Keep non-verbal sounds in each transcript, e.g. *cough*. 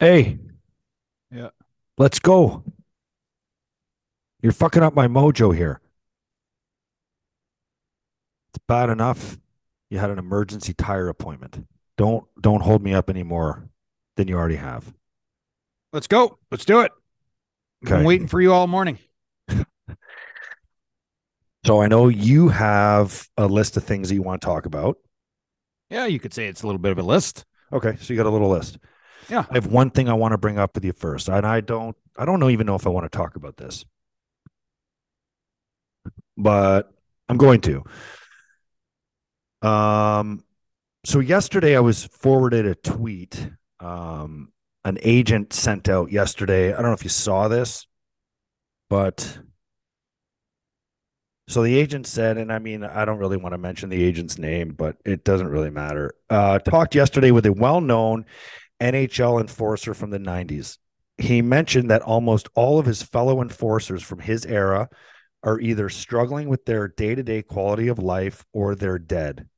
Hey, Yeah. let's go. You're fucking up my mojo here. It's bad enough you had an emergency tire appointment. Don't don't hold me up any more than you already have. Let's go. Let's do it. I've Okay. been waiting for you all morning. *laughs* So I know you have a list of things that you want to talk about. Yeah, you could say it's a little bit of a list. Okay, so you got a little list. Yeah. I have one thing I want to bring up with you first, and I don't I don't know even know if I want to talk about this. But I'm going to. Um so yesterday I was forwarded a tweet um an agent sent out yesterday. I don't know if you saw this, but so the agent said, and I mean, I don't really want to mention the agent's name, but it doesn't really matter. Uh, talked yesterday with a well known NHL enforcer from the 90s. He mentioned that almost all of his fellow enforcers from his era are either struggling with their day to day quality of life or they're dead.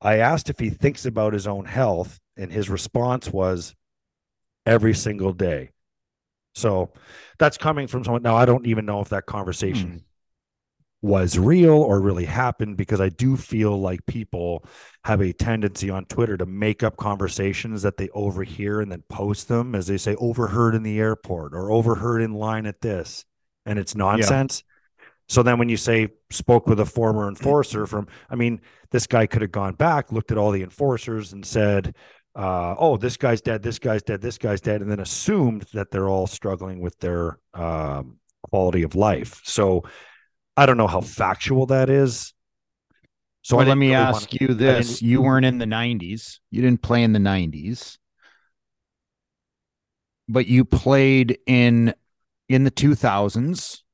I asked if he thinks about his own health, and his response was every single day. So that's coming from someone. Now, I don't even know if that conversation hmm. Was real or really happened because I do feel like people have a tendency on Twitter to make up conversations that they overhear and then post them as they say overheard in the airport or overheard in line at this and it's nonsense. So then when you say spoke with a former enforcer from I mean this guy could have gone back looked at all the enforcers and said uh, oh this guy's dead this guy's dead this guy's dead and then assumed that they're all struggling with their um, quality of life. So I don't know how factual that is. So I let me really ask wanna- you this. You weren't in the 90s. You didn't play in the 90s. But you played in in the 2000s,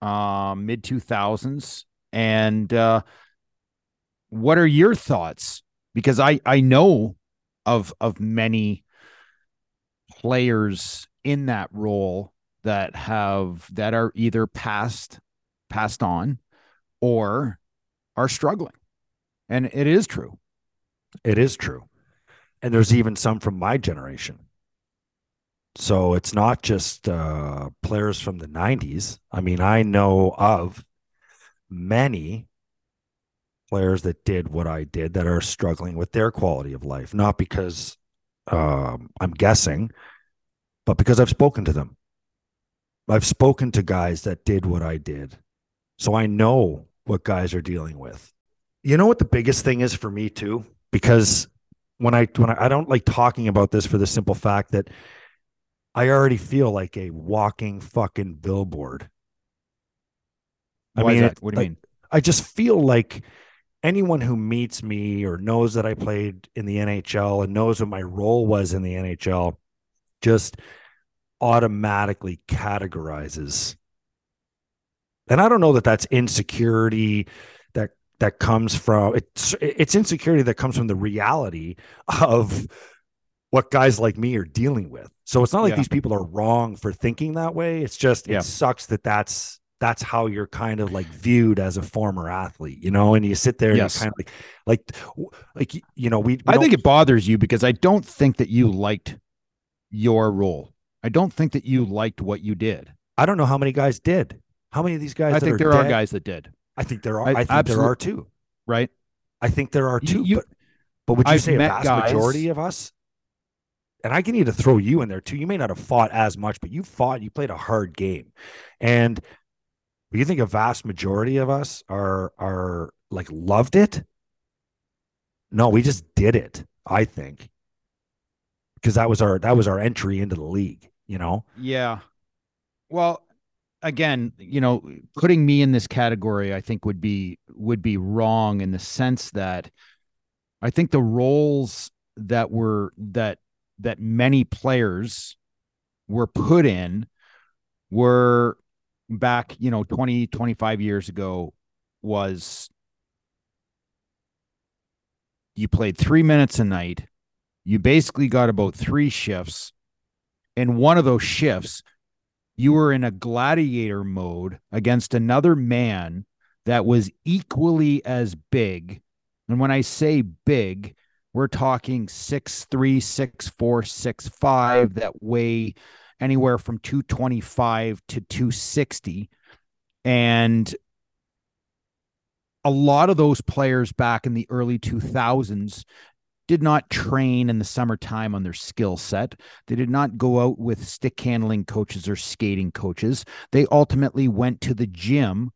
uh, mid 2000s. And uh, what are your thoughts? Because I I know of of many players in that role that have that are either passed passed on or are struggling. And it is true. It is true. And there's even some from my generation. So it's not just uh, players from the 90s. I mean, I know of many players that did what I did that are struggling with their quality of life, not because um, I'm guessing, but because I've spoken to them. I've spoken to guys that did what I did. So I know what guys are dealing with. You know what the biggest thing is for me too? Because when I when I, I don't like talking about this for the simple fact that I already feel like a walking fucking billboard. I Why is mean, it- What do you like, mean? I just feel like anyone who meets me or knows that I played in the NHL and knows what my role was in the NHL just automatically categorizes. And I don't know that that's insecurity that that comes from it's it's insecurity that comes from the reality of what guys like me are dealing with. So it's not like Yeah. these people are wrong for thinking that way. It's just Yeah. it sucks that that's that's how you're kind of like viewed as a former athlete, you know, and you sit there and Yes. you kind of like like like you know, we, we I think it bothers you because I don't think that you liked your role. I don't think that you liked what you did. I don't know how many guys did. How many of these guys I that think are there are guys that did, I think there are I- I, think absolute- there are two. right? I think there are two. you- but, but would you I've say a vast guys- majority of us? And I can need to throw you in there too. You may not have fought as much, but you fought. You played a hard game, and you think a vast majority of us are are like loved it? No, we just did it. I think because that was our that was our entry into the league. You know, Yeah. Well, again, you know, putting me in this category, I think would be would be wrong in the sense that I think the roles that were that that many players were put in were back, you know, 20, 25 years ago was you played three minutes a night. You basically got about three shifts. And one of those shifts, you were in a gladiator mode against another man that was equally as big. And when I say big, we're talking six three, six four, six five that weigh anywhere from 225 to 260. And a lot of those players back in the early 2000s did not train in the summertime on their skill set. They did not go out with stick handling coaches or skating coaches. They ultimately went to the gym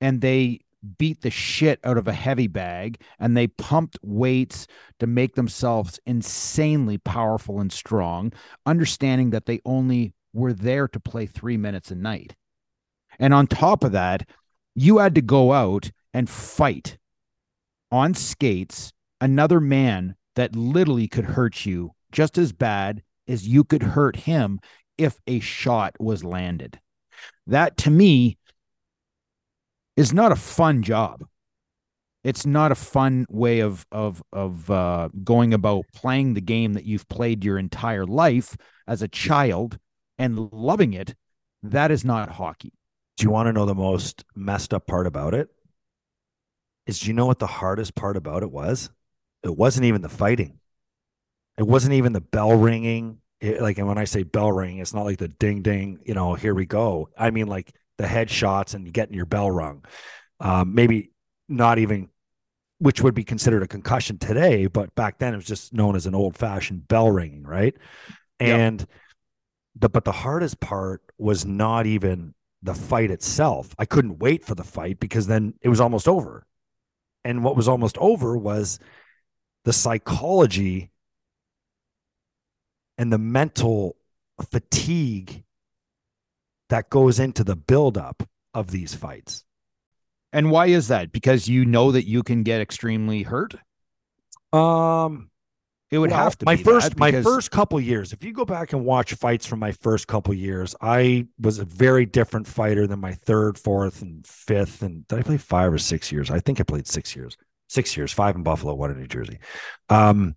and they beat the shit out of a heavy bag and they pumped weights to make themselves insanely powerful and strong, understanding that they only were there to play three minutes a night. And on top of that, you had to go out and fight on skates another man that literally could hurt you just as bad as you could hurt him if a shot was landed. That to me is not a fun job. It's not a fun way of of of uh, going about playing the game that you've played your entire life as a child and loving it. That is not hockey. Do you want to know the most messed up part about it? Is do you know what the hardest part about it was? It wasn't even the fighting. It wasn't even the bell ringing. It, like, and when I say bell ring, it's not like the ding ding, you know, here we go. I mean, like the headshots and getting your bell rung. Um, maybe not even, which would be considered a concussion today, but back then it was just known as an old fashioned bell ringing, right? And yep. the but the hardest part was not even the fight itself. I couldn't wait for the fight because then it was almost over. And what was almost over was the psychology and the mental fatigue that goes into the buildup of these fights. And why is that? Because you know that you can get extremely hurt. Um, it would well, have to be my first because... my first couple years. If you go back and watch fights from my first couple years, I was a very different fighter than my third, fourth, and fifth. And did I play five or six years? I think I played six years. Six years, five in Buffalo, one in New Jersey. Um,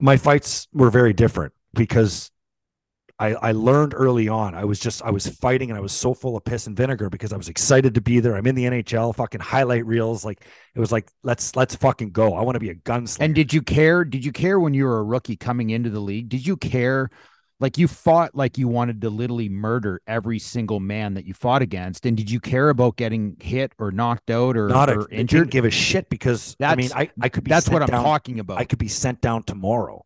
my fights were very different because I, I learned early on. I was just I was fighting and I was so full of piss and vinegar because I was excited to be there. I'm in the NHL, fucking highlight reels. Like it was like let's let's fucking go. I want to be a gunslinger. And did you care? Did you care when you were a rookie coming into the league? Did you care? Like you fought like you wanted to literally murder every single man that you fought against. And did you care about getting hit or knocked out or, Not or injured? Give a shit because that's, I mean I, I could be that's what I'm down, talking about. I could be sent down tomorrow.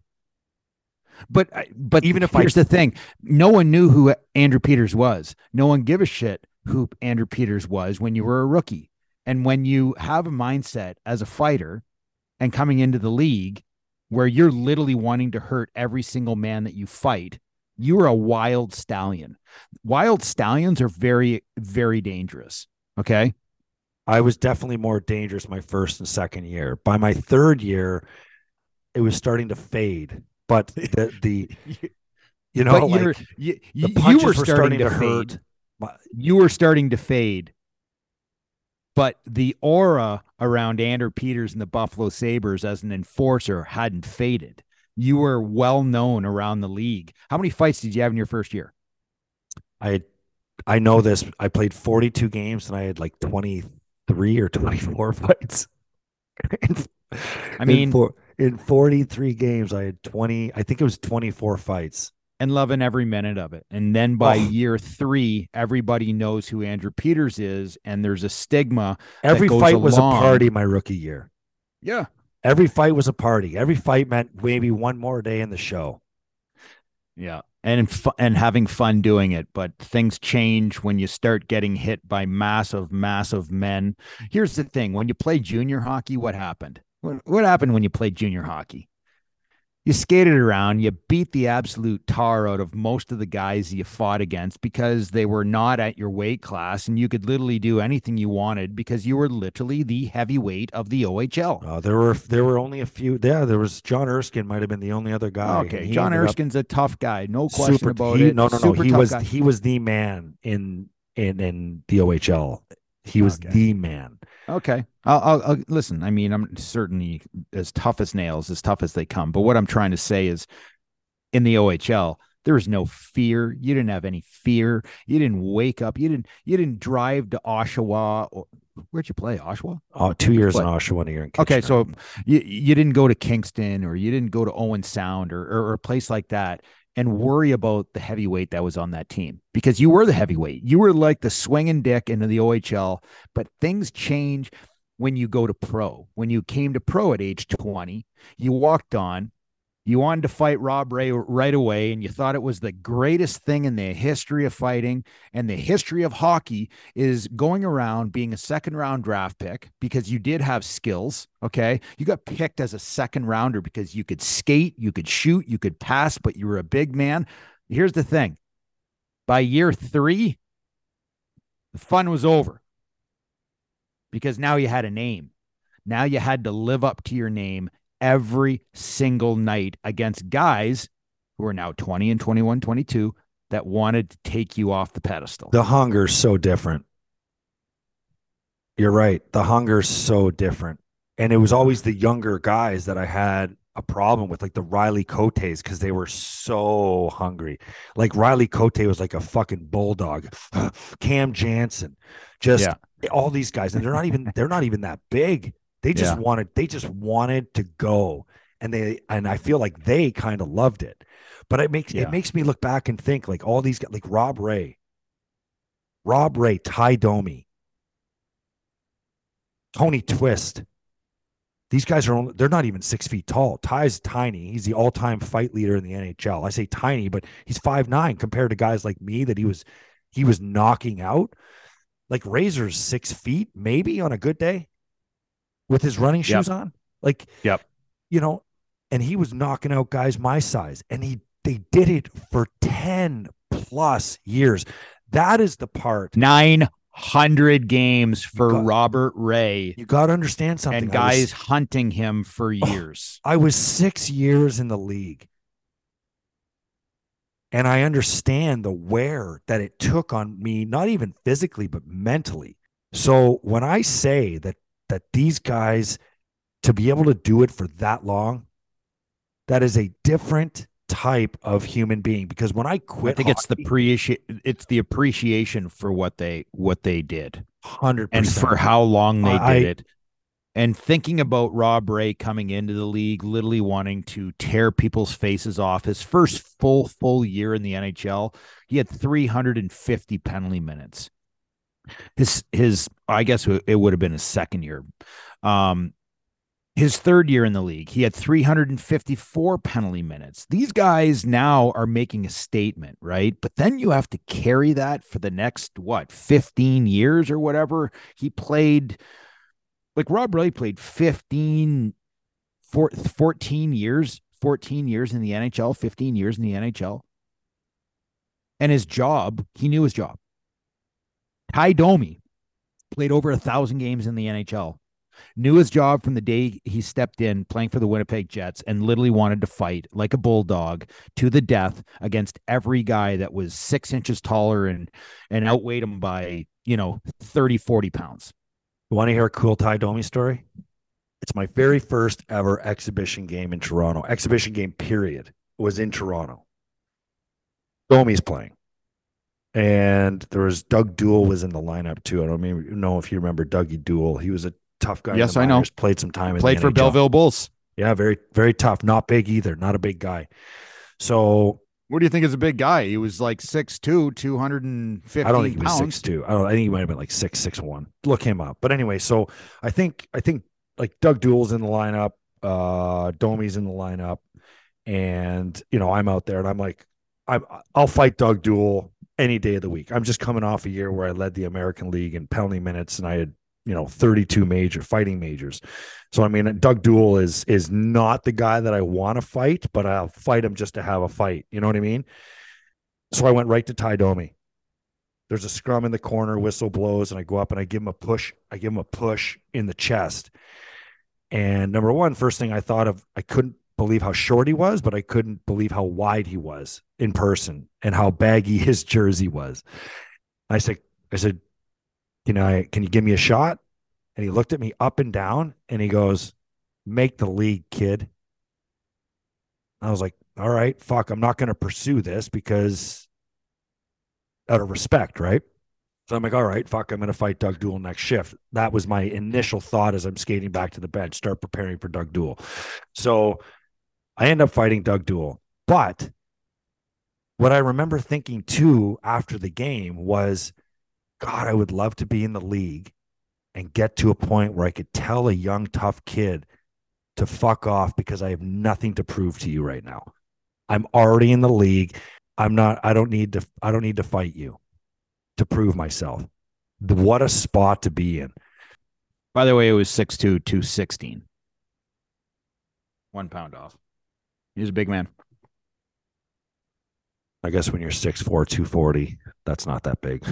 But but even if here's I, the thing, no one knew who Andrew Peters was. No one give a shit who Andrew Peters was when you were a rookie. And when you have a mindset as a fighter and coming into the league where you're literally wanting to hurt every single man that you fight, you are a wild stallion. Wild stallions are very very dangerous. Okay? I was definitely more dangerous my first and second year. By my third year, it was starting to fade but *laughs* the the you know like you, you, you were starting, starting to, to hurt. You were starting to fade, but the aura around Andrew Peters and the Buffalo Sabres as an enforcer hadn't faded. You were well known around the league. How many fights did you have in your first year? I I know this. I played 42 games and I had like 23 or 24 *laughs* fights. I mean, in 43 games, I had 20, I think it was 24 fights. And loving every minute of it. And then by oh. year three, everybody knows who Andrew Peters is, and there's a stigma. Every fight along. was a party my rookie year. Yeah. Every fight was a party. Every fight meant maybe one more day in the show. Yeah. And and having fun doing it, but things change when you start getting hit by massive, massive men. Here's the thing: when you play junior hockey, what happened? What, what happened when you played junior hockey? You skated around, you beat the absolute tar out of most of the guys you fought against because they were not at your weight class and you could literally do anything you wanted because you were literally the heavyweight of the OHL. Uh, there were there were only a few. Yeah, there was John Erskine might have been the only other guy. Okay, John Erskine's a tough guy, no question super, about he, it. No, no, no. He was guy. he was the man in in in the OHL. He was okay. the man. Okay. I'll, I'll, I'll, listen. I mean, I'm certainly as tough as nails, as tough as they come. But what I'm trying to say is, in the OHL, there was no fear. You didn't have any fear. You didn't wake up. You didn't. You didn't drive to Oshawa. Or, where'd you play? Oshawa. Oh, two years in Oshawa, a year in. Kitchener. Okay, so you you didn't go to Kingston or you didn't go to Owen Sound or, or, or a place like that and worry about the heavyweight that was on that team because you were the heavyweight. You were like the swinging dick into the OHL, but things change when you go to pro. When you came to pro at age 20, you walked on, you wanted to fight Rob Ray right away, and you thought it was the greatest thing in the history of fighting and the history of hockey is going around being a second round draft pick because you did have skills. Okay. You got picked as a second rounder because you could skate, you could shoot, you could pass, but you were a big man. Here's the thing by year three, the fun was over because now you had a name. Now you had to live up to your name every single night against guys who are now 20 and 21, 22 that wanted to take you off the pedestal. The hunger's so different. You're right. The hunger's so different. And it was always the younger guys that I had a problem with, like the Riley Cotes, because they were so hungry. Like Riley Cote was like a fucking bulldog. *gasps* Cam Janssen, just yeah. all these guys, and they're not even they're not even that big. They just yeah. wanted they just wanted to go. And they and I feel like they kind of loved it. But it makes yeah. it makes me look back and think like all these guys like Rob Ray, Rob Ray, Ty Domi, Tony Twist. These guys are only, they're not even six feet tall. Ty's tiny. He's the all-time fight leader in the NHL. I say tiny, but he's five nine compared to guys like me that he was he was knocking out. Like Razor's six feet, maybe on a good day with his running shoes yep. on. Like, yep. You know, and he was knocking out guys my size, and he they did it for 10 plus years. That is the part. 900 games for got, Robert Ray. You got to understand something. And guys was, hunting him for oh, years. I was six years in the league. And I understand the wear that it took on me, not even physically, but mentally. So when I say that that these guys to be able to do it for that long, that is a different type of human being because when I quit I think hockey, it's the appreciation it's the appreciation for what they what they did. 100 and for how long they I, did it. And thinking about Rob Ray coming into the league, literally wanting to tear people's faces off. His first full full year in the NHL, he had 350 penalty minutes his his I guess it would have been his second year. Um, his third year in the league, he had 354 penalty minutes. These guys now are making a statement, right? But then you have to carry that for the next what 15 years or whatever. He played like Rob Ray played 15 14 years, 14 years in the NHL, 15 years in the NHL. And his job, he knew his job. Ty Domi played over a thousand games in the NHL. Knew his job from the day he stepped in playing for the Winnipeg Jets and literally wanted to fight like a bulldog to the death against every guy that was six inches taller and and outweighed him by, you know, 30, 40 pounds. You want to hear a cool Ty Domi story? It's my very first ever exhibition game in Toronto. Exhibition game, period, was in Toronto. Domi's playing and there was Doug Doull was in the lineup too. I don't even know if you remember Dougie Doull. He was a tough guy. Yes, I know. Played some time. Played for NHL. Belleville Bulls. Yeah, very very tough. Not big either. Not a big guy. So. What do you think is a big guy? He was like 6'2", 250 I don't think he was six two. I don't. I think he might have been like six six one. Look him up. But anyway, so I think I think like Doug Doull's in the lineup. Uh, Domi's in the lineup, and you know I'm out there, and I'm like, I I'll fight Doug Doull any day of the week. I'm just coming off a year where I led the American League in penalty minutes and I had, you know 32 major fighting majors. So I mean, Doug Doull is is not the guy that I want to fight, but I'll fight him just to have a fight. You know what I mean? So I went right to Ty Domi. There's a scrum in the corner, whistle blows, and I go up and I give him a push. I give him a push in the chest. And number one, first thing I thought of, I couldn't believe how short he was, but I couldn't believe how wide he was in person and how baggy *laughs* his jersey was. I said, I said, can I can you give me a shot? And he looked at me up and down and he goes, Make the league, kid. I was like, all right, fuck, I'm not going to pursue this because out of respect, right? So I'm like, all right, fuck, I'm going to fight Doug Doull next shift. That was my initial thought as I'm skating back to the bench, start preparing for Doug Doull. So I end up fighting Doug Doull. But what I remember thinking too after the game was, God, I would love to be in the league and get to a point where I could tell a young, tough kid to fuck off because I have nothing to prove to you right now. I'm already in the league. I'm not, I don't need to, I don't need to fight you to prove myself. What a spot to be in. By the way, it was 6'2, 216. One pound off. He's a big man. I guess when you're 6'4, 240, that's not that big.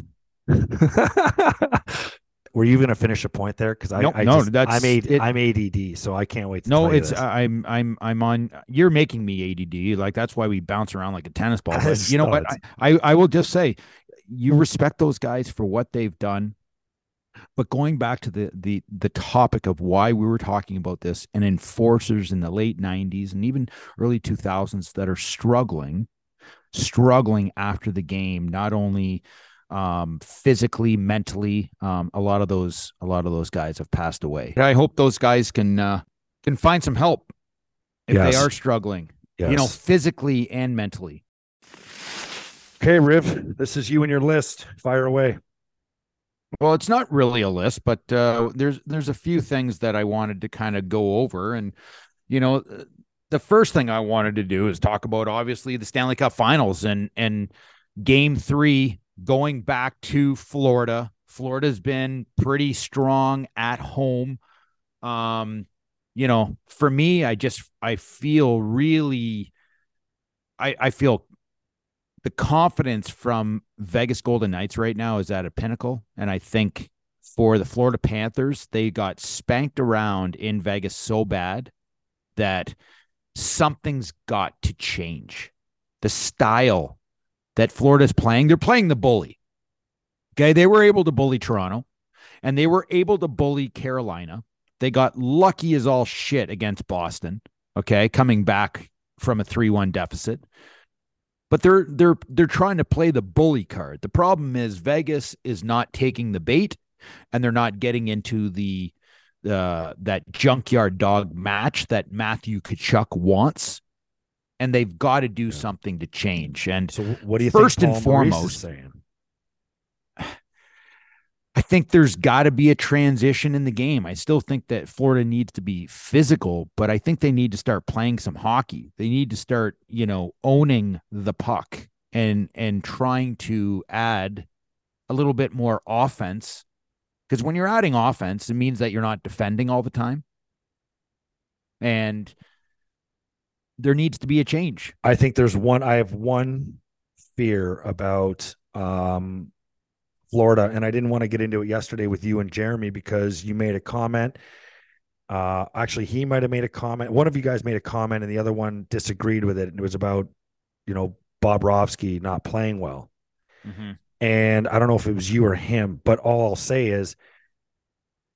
*laughs* Were you going to finish a point there? Because I, Nope, I no, just, that's- I'm, AD, it- I'm ADD, so I can't wait to No, it's. I'm I'm I'm on. You're making me ADD. Like that's why we bounce around like a tennis ball. *laughs* But you know No, what? I, I I will just say, you respect those guys for what they've done. But going back to the the the topic of why we were talking about this and enforcers in the late '90s and even early 2000s that are struggling, struggling after the game, not only um physically mentally um a lot of those a lot of those guys have passed away i hope those guys can uh can find some help if Yes. they are struggling yes. you know physically and mentally okay, Riv, this is you and your list. Fire away. Well it's not really a list but uh there's there's a few things that i wanted to kind of go over and you know uh, the first thing i wanted to do is talk about obviously the stanley cup finals and and game three going back to florida. Florida's been pretty strong at home. Um you know for me i just i feel really i i feel the confidence from vegas golden knights right now is at a pinnacle. And i think for the florida panthers they got spanked around in vegas so bad that something's got to change. The style that florida's playing they're playing the bully. Okay they were able to bully toronto and they were able to bully carolina. They got lucky as all shit against Boston, okay, coming back from a 3-1 deficit. But they're they're they're trying to play the bully card. The problem is Vegas is not taking the bait and they're not getting into the uh, that junkyard dog match that Matthew Tkachuk wants. And they've got to do Yeah. something to change. And So, what do you First think and Paul foremost, saying? Think there's got to be a transition in the game. I still think that Florida needs to be physical, but I think they need to start playing some hockey. They need to start, you know, owning the puck and and trying to add a little bit more offense. Because when you're adding offense, it means that you're not defending all the time. And there needs to be a change. I think there's one. I have one fear about um, Florida, and I didn't want to get into it yesterday with you and Jeremy because you made a comment. Uh, actually, he might have made a comment. One of you guys made a comment, and the other one disagreed with it. And it was about, you know, Bobrovsky not playing well. And I don't know if it was you or him, but all I'll say is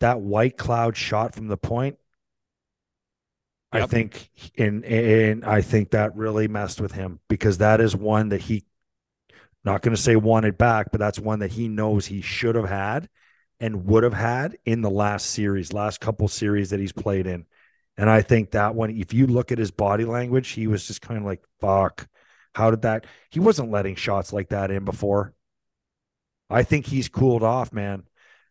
that Whitecloud shot from the point. I think, and and I think that really messed with him because that is one that he, not going to say wanted back, but that's one that he knows he should have had, and would have had in the last series, last couple series that he's played in, and I think that one, if you look at his body language, he was just kind of like, "Fuck, how did that?" He wasn't letting shots like that in before. I think he's cooled off, man.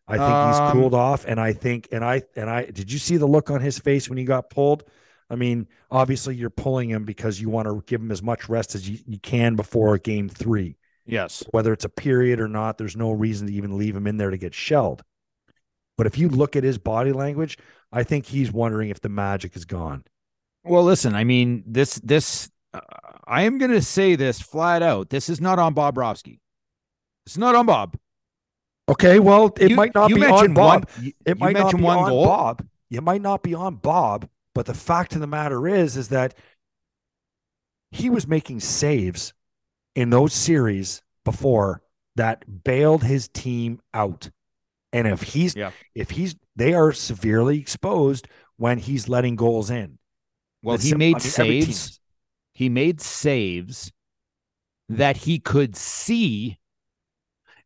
I think Um, he's cooled off, and I think, and I, and I, did you see the look on his face when he got pulled? I mean, obviously you're pulling him because you want to give him as much rest as you, you can before game three. Yes. Whether it's a period or not, there's no reason to even leave him in there to get shelled. But if you look at his body language, I think he's wondering if the magic is gone. Well, listen, I mean, this this uh, I am going to say this flat out. This is not on Bobrovsky. It's not on Bob. Okay, well, it You- might not be on Bob. one- you- it might not be on goal. Bob. It might not be on Bob, but the fact of the matter is, is that he was making saves in those series before that bailed his team out. And if he's Yeah. if he's they are severely exposed when he's letting goals in. Well, he made I mean, saves. He made saves that he could see,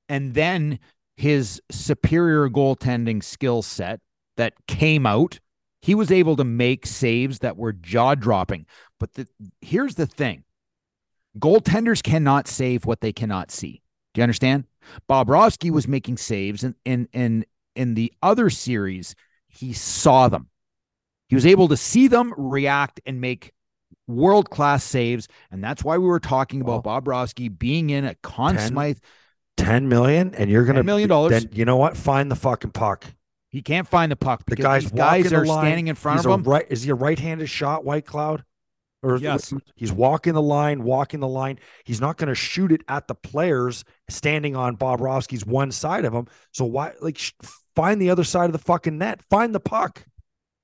and then his superior goaltending skill set that came out. He was able to make saves that were jaw dropping. But the, here's the thing goaltenders cannot save what they cannot see. Do you understand? Bobrovsky was making saves, and in, in, in the other series, he saw them. He was able to see them, react, and make world class saves. And that's why we were talking about Bobrovsky being in a Conn Ten Smythe. 10 million and you're gonna $10 million. then you know what? Find the fucking puck. He can't find the puck The because guy's guys are line. standing in front He's of him. Right? Is he a right-handed shot, White Cloud? Or Yes. he's walking the line, walking the line. He's not going to shoot it at the players standing on Bobrovsky's one side of him. So why, like, sh- find the other side of the fucking net. Find the puck.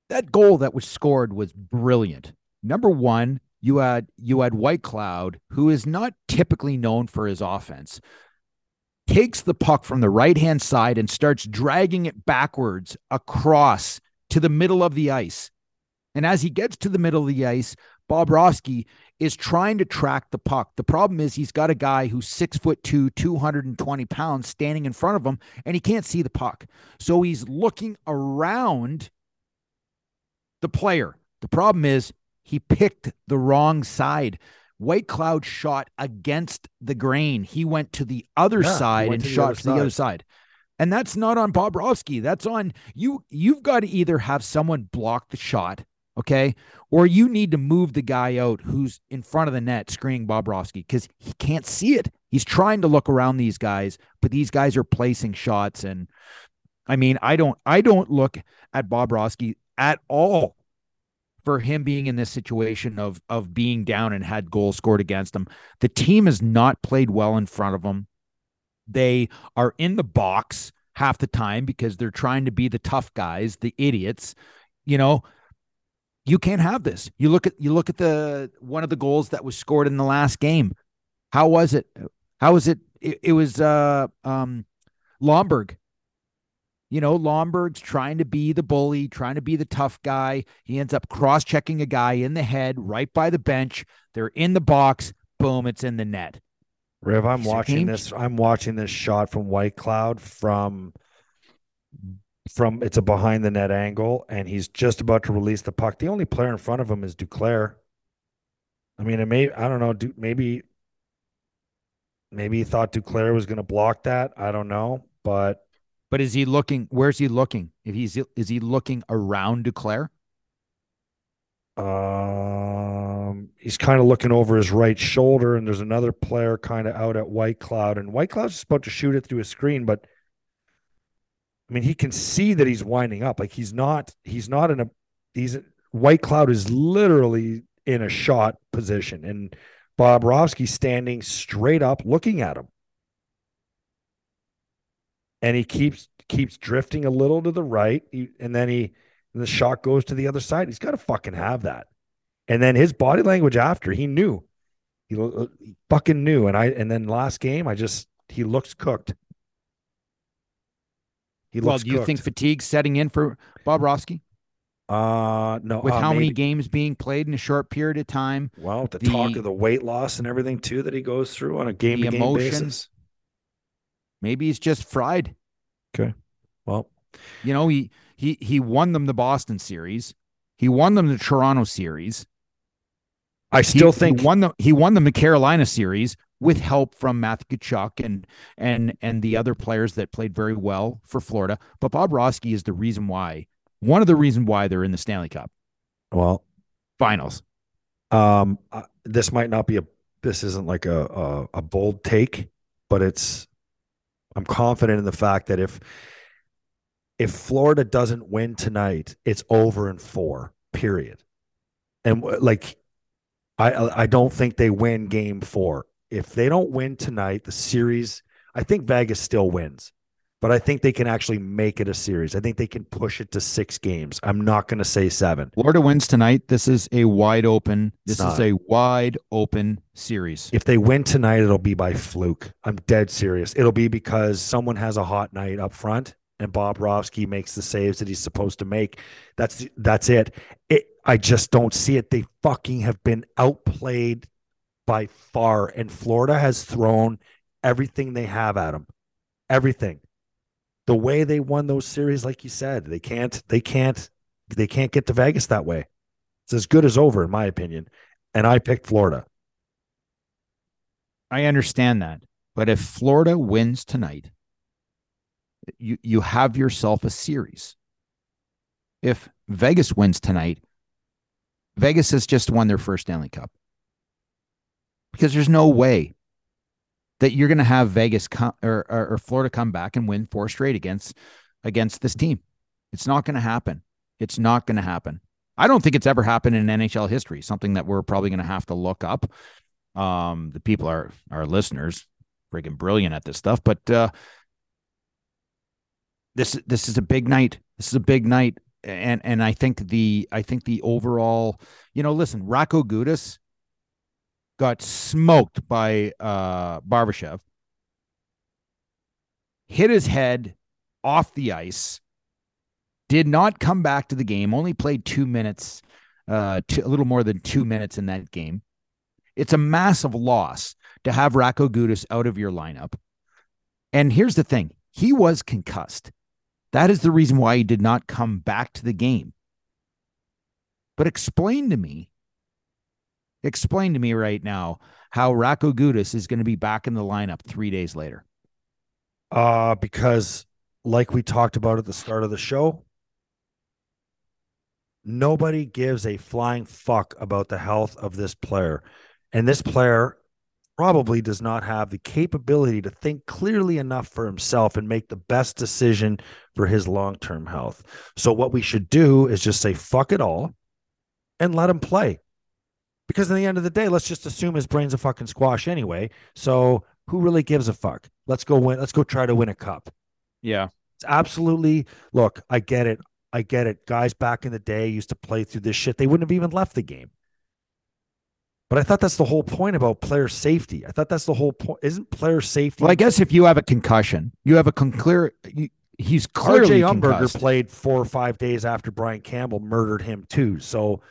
that goal that was scored was brilliant. Number one, you had you had Whitecloud, who is not typically known for his offense, takes the puck from the right hand side and starts dragging it backwards across to the middle of the ice. And as he gets to the middle of the ice, Bobrovsky is trying to track the puck. The problem is he's got a guy who's six foot two, 220 pounds standing in front of him, and he can't see the puck. So he's looking around the player. The problem is he picked the wrong side. Whitecloud shot against the grain. He went to the other Yeah, side and to shot to the other side. And that's not on Bobrovsky. That's on you. You've got to either have someone block the shot, okay, or you need to move the guy out who's in front of the net screening Bobrovsky because he can't see it. He's trying to look around these guys, but these guys are placing shots. And I mean, I don't, I don't look at Bobrovsky at all for him being in this situation of of being down and had goals scored against him. The team has not played well in front of him. They are in the box half the time because they're trying to be the tough guys, the idiots. You know, you can't have this. You look at you look at the one of the goals that was scored in the last game. How was it? How was it? It, it was uh um Lomberg. You know, Lomberg's trying to be the bully, trying to be the tough guy. He ends up cross checking a guy in the head right by the bench. They're in the box. Boom, it's in the net. Riv, I'm watching this. I'm watching this shot from Whitecloud from from it's a behind the net angle, and he's just about to release the puck. The only player in front of him is Duclair. I mean, it may I don't know. Du, maybe maybe he thought Duclair was going to block that. I don't know, but But is he looking? Where's he looking? If he's is he looking around Duclair? um, he's kind of looking over his right shoulder, and there's another player kind of out at Whitecloud, and Whitecloud's just about to shoot it through a screen, but I mean, he can see that he's winding up. Like he's not, he's not in a, he's Whitecloud is literally in a shot position, and Bobrovsky's standing straight up, looking at him, and he keeps keeps drifting a little to the right, he, and then he, and the shot goes to the other side. He's got to fucking have that, and then his body language after he knew, he, he fucking knew, and I, and then last game, I just he looks cooked. He well, do you think cooked. fatigue's setting in for Bob Bobrovsky Uh no. with uh, how many games being played in a short period of time? Well, the, talk of the weight loss and everything too that he goes through on a game to game basis. Maybe he's just fried. Okay. Well, You know, he he he won them the Boston series. He won them the Toronto series. I He- still he think won the he won them the Carolina series with help from Matthew Tkachuk and and and the other players that played very well for Florida. But Bobrovsky is the reason why one of the reason why they're in the Stanley Cup well, finals. um, uh, this might not be a. This isn't like a, a a bold take, but it's. I'm confident in the fact that if if Florida doesn't win tonight, it's over in four, period. And like, I I don't think they win game four. If they don't win tonight, the series, I think Vegas still wins but I think they can actually make it a series. I think they can push it to six games. I'm not going to say seven. Florida wins tonight. This is a wide open. This is a wide open series. If they win tonight, it'll be by fluke. I'm dead serious. It'll be because someone has a hot night up front and Bob Bobrovsky makes the saves that he's supposed to make. That's that's it. It I just don't see it. They fucking have been outplayed by far, and Florida has thrown everything they have at them. Everything the way they won those series, like you said, they can't, they can't, they can't get to Vegas that way. It's as good as over, in my opinion. And I picked Florida. I understand that. But if Florida wins tonight, you you have yourself a series. If Vegas wins tonight, Vegas has just won their first Stanley Cup. Because there's no way that you're going to have Vegas or, or, or Florida come back and win four straight against against this team. It's not going to happen. It's not going to happen. I don't think it's ever happened in NHL history. Something that we're probably going to have to look up. Um, the people are our listeners, freaking brilliant at this stuff. But uh, this this is a big night. This is a big night, and and I think the I think the overall, you know, listen, Radko Gudas got smoked by uh, Barbashev, hit his head off the ice, did not come back to the game, only played two minutes, uh, two, a little more than two minutes in that game. It's a massive loss to have Radko Gudas out of your lineup. And here's the thing he was concussed. That is the reason why he did not come back to the game. But explain to me Explain to me right now how Radko Gudas is going to be back in the lineup three days later. Uh, because like we talked about at the start of the show, nobody gives a flying fuck about the health of this player. And this player probably does not have the capability to think clearly enough for himself and make the best decision for his long term health. So, what we should do is just say, fuck it all and let him play. Because in the end of the day, let's just assume his brain's a fucking squash anyway. So who really gives a fuck? Let's go win. Let's go try to win a cup. Yeah. It's absolutely look, I get it. I get it. Guys back in the day used to play through this shit. They wouldn't have even left the game. But I thought that's the whole point about player safety. I thought that's the whole point. Isn't player safety? Well, I guess if you have a concussion, you have a con- clear. You, he's clearly RJ Umberger played four or five days after Brian Campbell murdered him too. So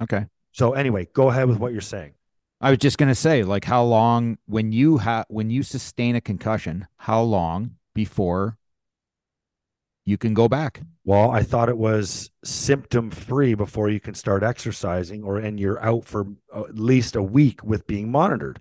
okay, so anyway, go ahead with what you're saying. I was just going to say like how long when you have when you sustain a concussion, how long before you can go back? Well, I thought it was symptom free before you can start exercising or and you're out for uh, at least a week with being monitored.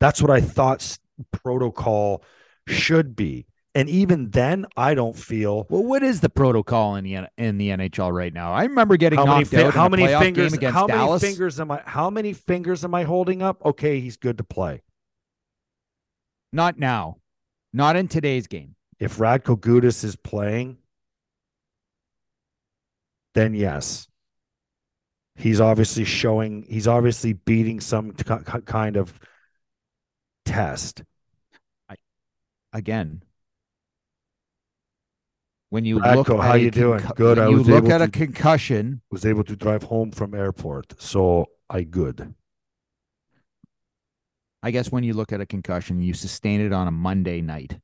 That's what I thought protocol should be. And even then, I don't feel. Well, what is the protocol in the in the NHL right now? I remember getting how knocked many, out. How many fingers? how Dallas. many fingers am I? How many fingers am I holding up? Okay, he's good to play. Not now, not in today's game. If Radko Gudas is playing, then yes, he's obviously showing. He's obviously beating some t- kind of test. I, again, when you Radko, look how you doing? Good. I was look at to, a concussion. Was able to drive home from airport, so I good. I guess when you look at a concussion, you sustain it on a Monday night,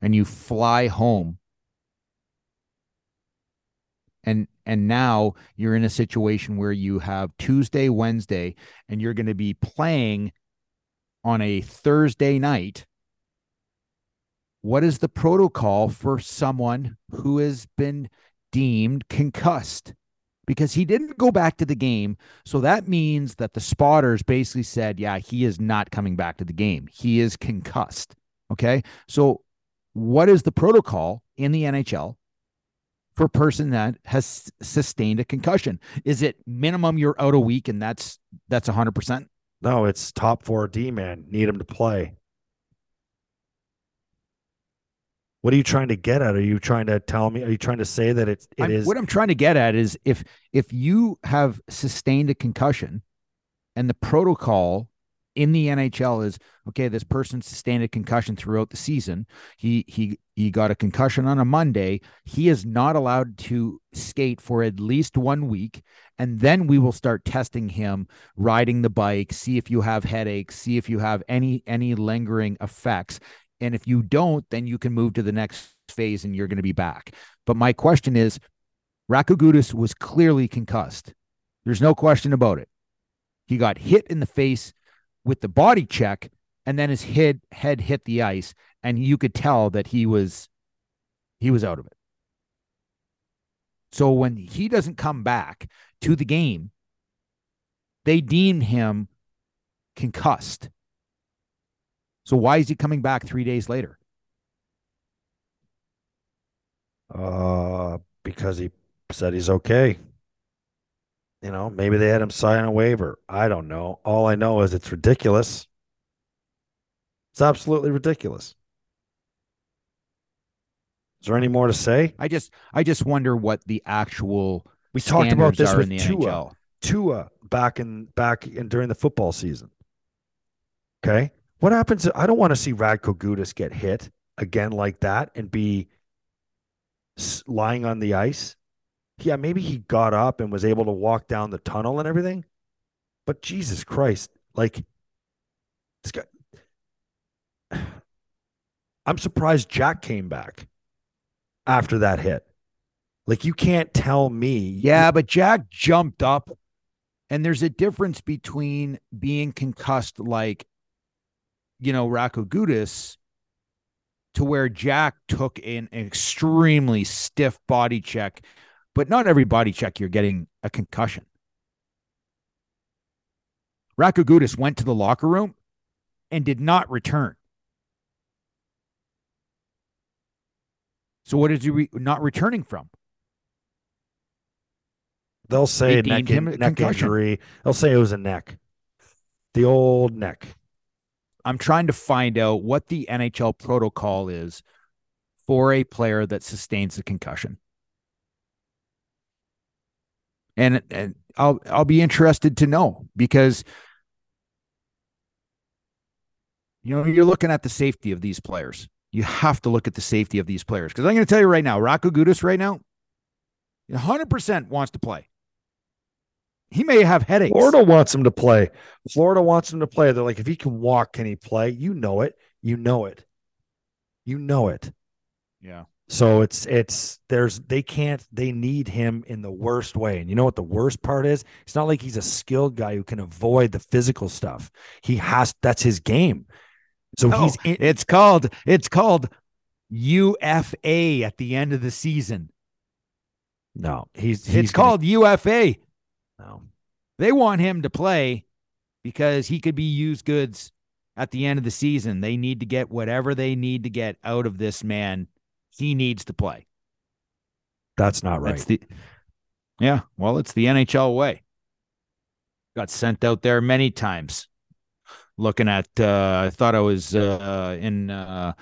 and you fly home, and and now you're in a situation where you have Tuesday, Wednesday, and you're going to be playing on a Thursday night what is the protocol for someone who has been deemed concussed? Because he didn't go back to the game. So that means that the spotters basically said, yeah, he is not coming back to the game. He is concussed. Okay. So, what is the protocol in the NHL for a person that has sustained a concussion? Is it minimum you're out a week and that's that's 100%? No, it's top four D man. Need him to play. What are you trying to get at? Are you trying to tell me? Are you trying to say that it I'm- is- What I'm trying to get at is if if you have sustained a concussion, and the protocol in the NHL is okay, this person sustained a concussion throughout the season. He he he got a concussion on a Monday. He is not allowed to skate for at least one week, and then we will start testing him riding the bike, see if you have headaches, see if you have any any lingering effects. And if you don't, then you can move to the next phase and you're going to be back. But my question is Radko Gudas was clearly concussed. There's no question about it. He got hit in the face with the body check, and then his head head hit the ice, and you could tell that he was he was out of it. So when he doesn't come back to the game, they deem him concussed. So why is he coming back three days later? Uh, because he said he's okay. You know, maybe they had him sign a waiver. I don't know. All I know is it's ridiculous. It's absolutely ridiculous. Is there any more to say? I just I just wonder what the actual We talked about this with Tua. NHL. Tua back in back in during the football season. Okay. What happens? I don't want to see Radko Gudas get hit again like that and be lying on the ice. Yeah, maybe he got up and was able to walk down the tunnel and everything. But Jesus Christ, like this guy *sighs* I'm surprised Jack came back after that hit. Like you can't tell me Yeah, but Jack jumped up, and there's a difference between being concussed like, you know, Radko Gudas, to where Jack took an extremely stiff body check, but not every body check you're getting a concussion. Radko Gudas went to the locker room and did not return. So what is he re- not returning from? They'll say They neck, in, a neck concussion. injury. They'll say it was a neck. The old neck. I'm trying to find out what the NHL protocol is for a player that sustains a concussion. And, and I'll I'll be interested to know because you know you're looking at the safety of these players. You have to look at the safety of these players because I'm going to tell you right now, Radko Gudas right now, 100% wants to play. He may have headaches. Florida wants him to play. Florida wants him to play. They're like, if he can walk, can he play? You know it. You know it. You know it. Yeah. So it's it's there's they can't they need him in the worst way. And you know what the worst part is? It's not like he's a skilled guy who can avoid the physical stuff. He has that's his game. So No, he's in, It's called it's called UFA at the end of the season. no, he's he's it's gonna- called UFA. No. They want him to play because he could be used goods at the end of the season. They need to get whatever they need to get out of this man. He needs to play. That's not right. That's the Yeah, well, it's the NHL way. Got sent out there many times. Looking at uh I thought I was uh in uh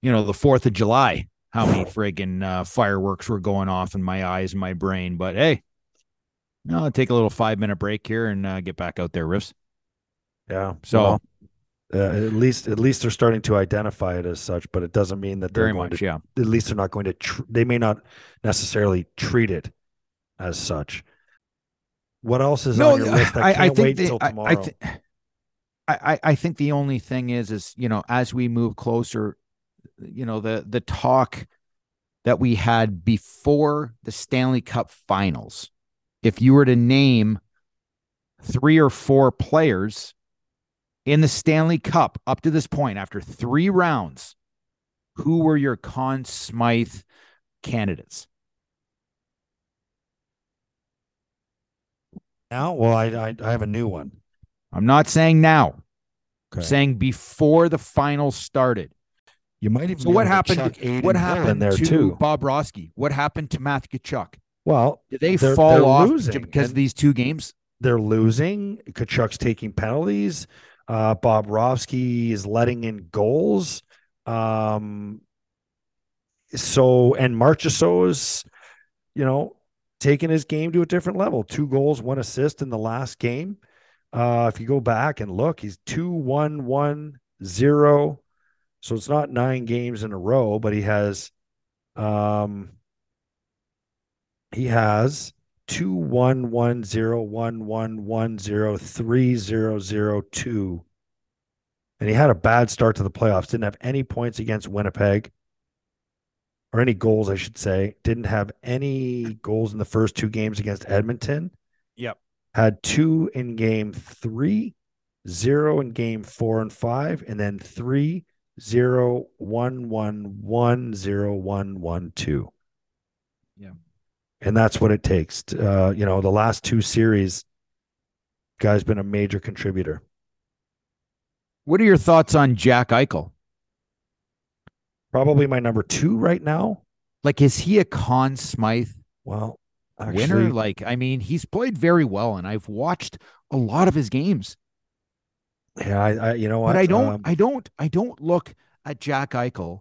you know, the 4th of July. How many *sighs* friggin' uh, fireworks were going off in my eyes and my brain, but hey, no, I'll take a little 5-minute break here and uh, get back out there, Riffs. yeah. So well, uh, at least at least they're starting to identify it as such, but it doesn't mean that they're very going much, to yeah. at least they're not going to tr- they may not necessarily treat it as such what else is on your list i can't wait the- until I- tomorrow I, I, I, I think the only thing is, is you know, as we move closer, you know, the the talk that we had before the Stanley Cup Finals, if you were to name three or four players in the Stanley Cup up to this point, after three rounds, who were your Conn Smythe candidates? now well I, I i have a new one I'm not saying now. I'm saying before the finals started. you might even So what happened? what happened there to too Bobrovsky? What happened to Matthew Tkachuk? Well Did they They're- fall they're off losing, because and- these two games? they're losing Tkachuk's taking penalties uh Bobrovsky is letting in goals um so and Marchessault's, you know, taking his game to a different level. Two goals, one assist in the last game. Uh, if you go back and look, he's two one one zero. So it's not nine games in a row, but he has um he has two one one zero one one one zero three zero zero two. And he had a bad start to the playoffs. Didn't have any points against Winnipeg. Or any goals, I should say. Didn't have any goals in the first two games against Edmonton. Yep. Had two in game three, zero in game four and five, and then three, zero, one, one, one, zero, one, one, two. Yeah. And that's what it takes. To, uh, you know, the last two series, guy's been a major contributor. What are your thoughts on Jack Eichel? Probably my number two right now. Like, is he a Conn Smythe Well, winner? actually, Like, I mean, he's played very well, and I've watched a lot of his games. yeah, I, I you know what? But I don't, Um, I don't, I don't look at Jack Eichel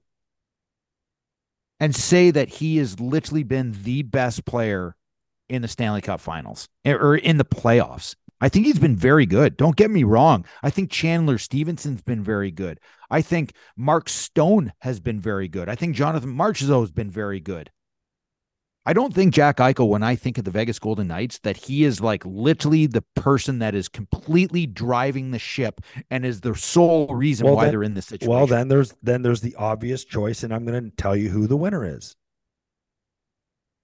and say that he has literally been the best player in the Stanley Cup Finals eh, or in the playoffs. I think he's been very good. Don't get me wrong. I think Chandler Stephenson's been very good. I think Mark Stone has been very good. I think Jonathan Marchessault has been very good. I don't think Jack Eichel, when I think of the Vegas Golden Knights, that he is like literally the person that is completely driving the ship and is the sole reason Well, why then- they're in this situation. well, then there's then there's the obvious choice, and I'm going to tell you who the winner is.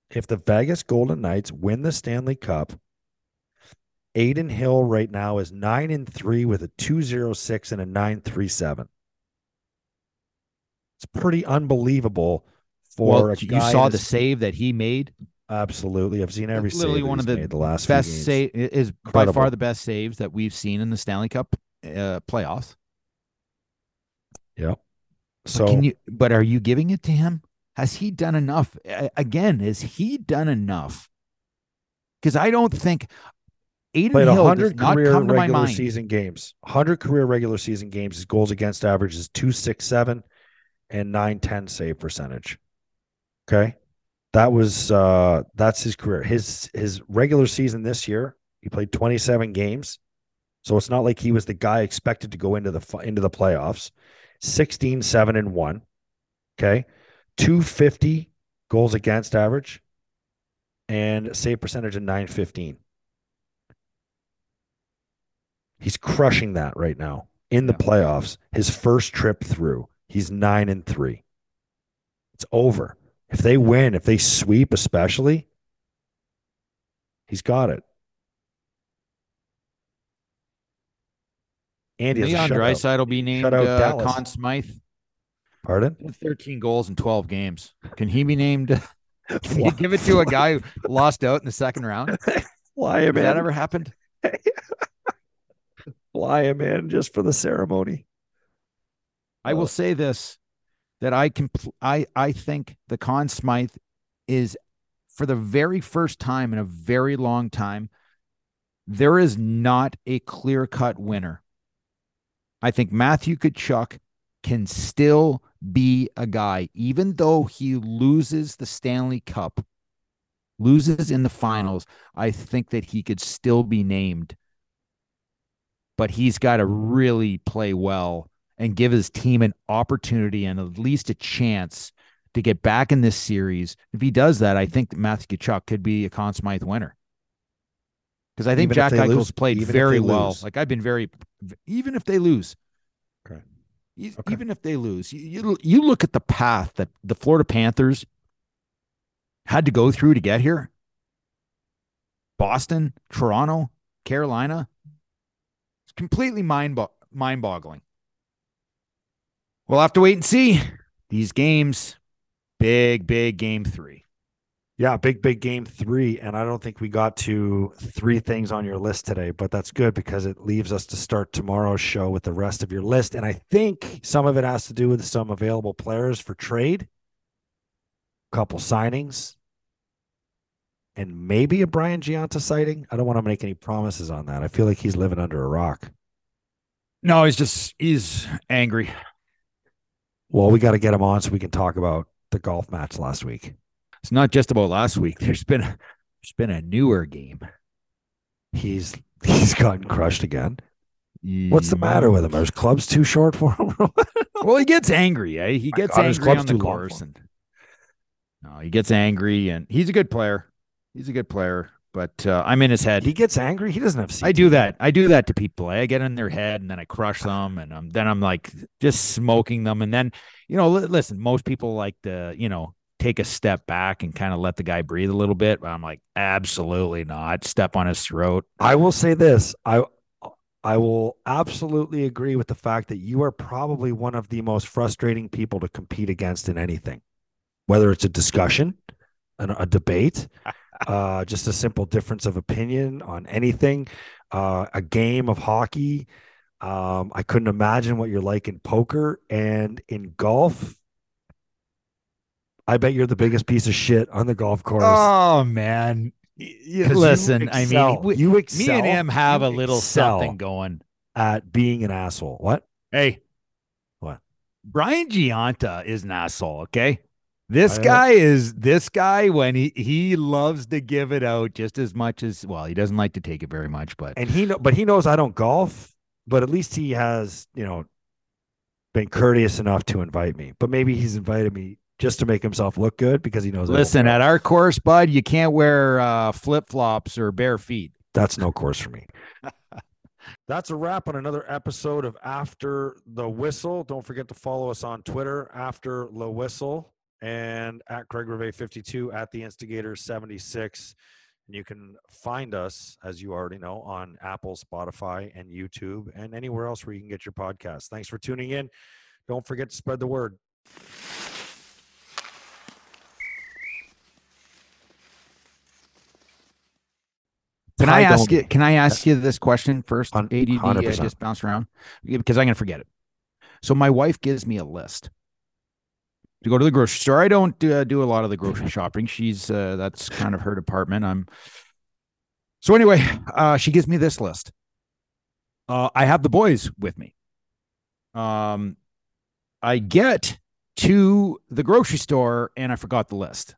If the Vegas Golden Knights win the Stanley Cup, Adin Hill right now is nine and three with a two zero six and a nine three seven. It's pretty unbelievable for well, you saw the save that he made. Absolutely, I've seen every literally one of the the last best save is by far the best saves that we've seen in the Stanley Cup uh, playoffs. Yep. But So can you? But are you giving it to him? Has he done enough? Again, has he done enough? Because I don't think Adin played Hill does 100 not career come to my regular mind. season games. 100 career regular season games. His goals against average is 267 and 910 save percentage. Okay. That was uh that's his career. His his regular season this year, he played 27 games. So it's not like he was the guy expected to go into the into the playoffs. 16 7 and 1. Okay. 250 goals against average and save percentage of 915. He's crushing that right now in the playoffs. His first trip through, he's nine and three. It's over. If they win, if they sweep, especially, he's got it. Andy Leon. Draisaitl will be named uh. Conn Smythe. Pardon? 13 goals in 12 games. Can he be named? *laughs* Can *laughs* you give it to a guy who lost out in the second round? *laughs* Fly him Has in. that ever happened? Fly him in just for the ceremony. I Uh, will say this that I can I I think the Conn Smythe is for the very first time in a very long time there is not a clear-cut winner. I think Matthew Tkachuk can still be a guy even though he loses the Stanley Cup loses in the finals I think that he could still be named but he's got to really play well and give his team an opportunity and at least a chance to get back in this series. If he does that, I think that Matthew Tkachuk could be a Conn Smythe winner. Because I think Even Jack Eichel's lose- played very well. lose. Like I've been very, even if they lose, Okay. Okay. even if they lose, you, you you look at the path that the Florida Panthers had to go through to get here. Boston, Toronto, Carolina. It's completely mind mind boggling. We'll have to wait and see. These games, big, big game three. Yeah, big, big game three. And I don't think we got to three things on your list today, but that's good because it leaves us to start tomorrow's show with the rest of your list. And I think some of it has to do with some available players for trade, a couple signings, and maybe a Brian Gianta sighting. I don't want to make any promises on that. I feel like he's living under a rock. No, he's just he's angry. Well, we got to get him on so we can talk about the golf match last week. It's not just about last week. There's been a, there's been a newer game. He's he's gotten crushed again. What's the matter with him? Are his clubs too short for him? *laughs* well, he gets angry. Eh? He gets God, angry club's on the course, and no, he gets angry, and he's a good player. He's a good player, but uh, I'm in his head. he gets angry. He doesn't have. CT. I do that. I do that to people. I get in their head and then I crush them, and um, then I'm like just smoking them, and then you know, li- listen, most people like to you know take a step back and kind of let the guy breathe a little bit. But I'm like, absolutely not. Step on his throat. I will say this. I I will absolutely agree with the fact that you are probably one of the most frustrating people to compete against in anything, whether it's a discussion, an, a debate, uh, just a simple difference of opinion on anything, uh, a game of hockey. Um, I couldn't imagine what you're like in poker and in golf. I bet you're the biggest piece of shit on the golf course. Oh man, Y- y- you listen. I mean, we- you me and him have a little something going. at being an asshole. What? Hey, What? Brian Gianta is an asshole. Okay. This guy is this guy when he he loves to give it out just as much as well. He doesn't like to take it very much, but and he know, but he knows I don't golf. But at least he has, you know, been courteous enough to invite me. But maybe he's invited me just to make himself look good because he knows. Listen, at our course, bud, you can't wear uh, flip flops or bare feet. that's no course for me. *laughs* That's a wrap on another episode of After the Whistle. Don't forget to follow us on Twitter, After the Whistle, and at Craig Rivet 52 at the Instigator 76. And you can find us, as you already know, on Apple, Spotify, and YouTube, and anywhere else where you can get your podcast. Thanks for tuning in. Don't forget to spread the word. Can I Ty ask you? Can I ask you this question first? Hun- ADD uh, 100%. just bounce around because I'm gonna forget it. So my wife gives me a list to go to the grocery store. I don't uh, do a lot of the grocery shopping. She's uh, that's kind of her department. I'm so anyway. Uh, she gives me this list. Uh, I have the boys with me. Um, I get to the grocery store and I forgot the list.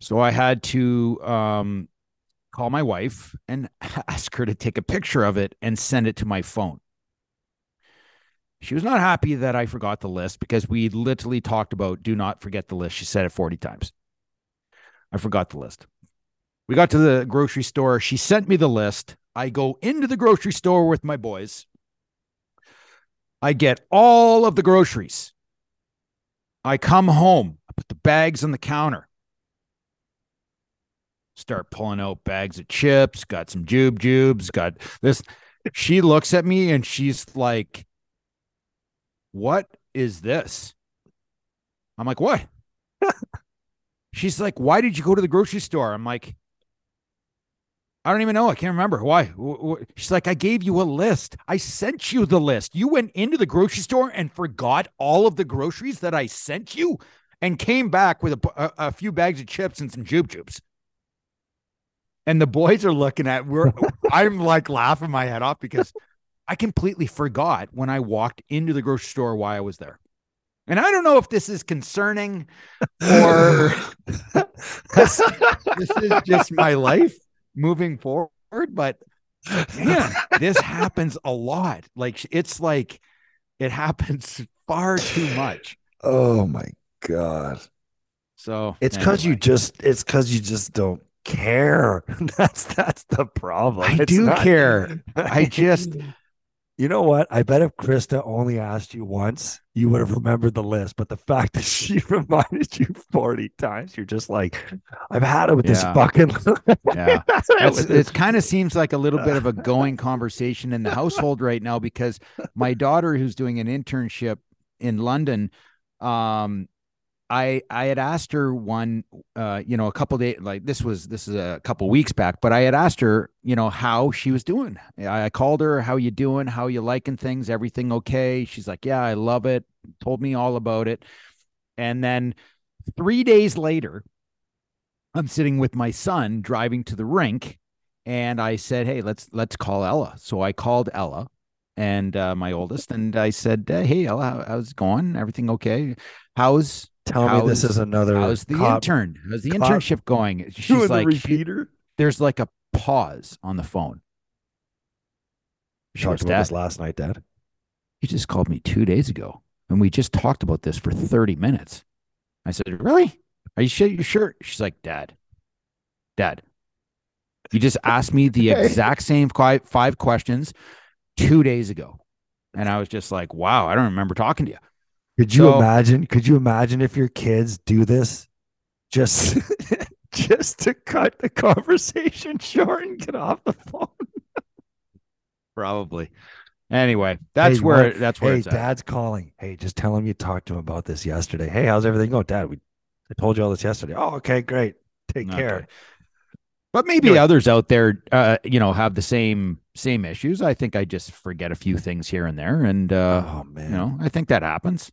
So I had to um, call my wife and *laughs* ask her to take a picture of it and send it to my phone. She was not happy that I forgot the list because we literally talked about do not forget the list. She said it 40 times. I forgot the list. We got to the grocery store. She sent me the list. I go into the grocery store with my boys. I get all of the groceries. I come home. I put the bags on the counter start pulling out bags of chips, got some jube jubes, got this. She looks at me and she's like, What is this? I'm like, What? *laughs* she's like, Why did you go to the grocery store? I'm like, I don't even know. I can't remember. Why? Wh- wh- She's like, I gave you a list. I sent you the list. You went into the grocery store and forgot all of the groceries that I sent you and came back with a, a, a few bags of chips and some jube jubes and the boys are looking at we're *laughs* i'm like laughing my head off because i completely forgot when i walked into the grocery store why i was there and i don't know if this is concerning or *laughs* this, this is just my life moving forward but man this happens a lot like it's like it happens far too much oh my god. so It's because you just it's because you just don't care. *laughs* that's that's the problem. i It's do not- care i just *laughs* You know what? I bet if Krista only asked you once, you would have remembered the list. But the fact that *laughs* she *laughs* reminded you 40 times, you're just like, I've had it with this fucking. *laughs* Yeah. With it kind of seems like a little bit of a going conversation in the household right now because my daughter, who's doing an internship in London, um, I I had asked her one, uh, you know, a couple days like this was this is a couple weeks back, but I had asked her, you know, how she was doing. I, I called her, how you doing, how you liking things, everything okay? She's like, yeah, I love it. Told me all about it, and then three days later, I'm sitting with my son driving to the rink and I said, "Hey, let's let's call Ella." So I called Ella and uh, my oldest, and I said, "Hey, how, how's it going? Everything okay? How's Tell me this is another how's the cop intern? How's the cop internship going?" doing She's the like, she- "There's like a pause on the phone." We She talked goes, about this last night, Dad. you just called me two days ago, and we just talked about this for 30 minutes. I said, Really? Are you sure you're sure? She's like, Dad, Dad, you just asked me the *laughs* exact same five questions two days ago. And I was just like, Wow, I don't remember talking to you. Could you So- imagine? Could you imagine if your kids do this just *laughs* just to cut the conversation *laughs* short and get off the phone? Probably. Anyway, that's Hey, where Mike, that's where hey, it's at. Dad's calling. Hey, just tell him you talked to him about this yesterday. Hey, how's everything going, Dad? We I told you all this yesterday. Oh, okay, great. Take care. But maybe Anyway. others out there, uh, you know, have the same same issues. I think I just forget a few things here and there, and uh, oh man. You know, I think that happens.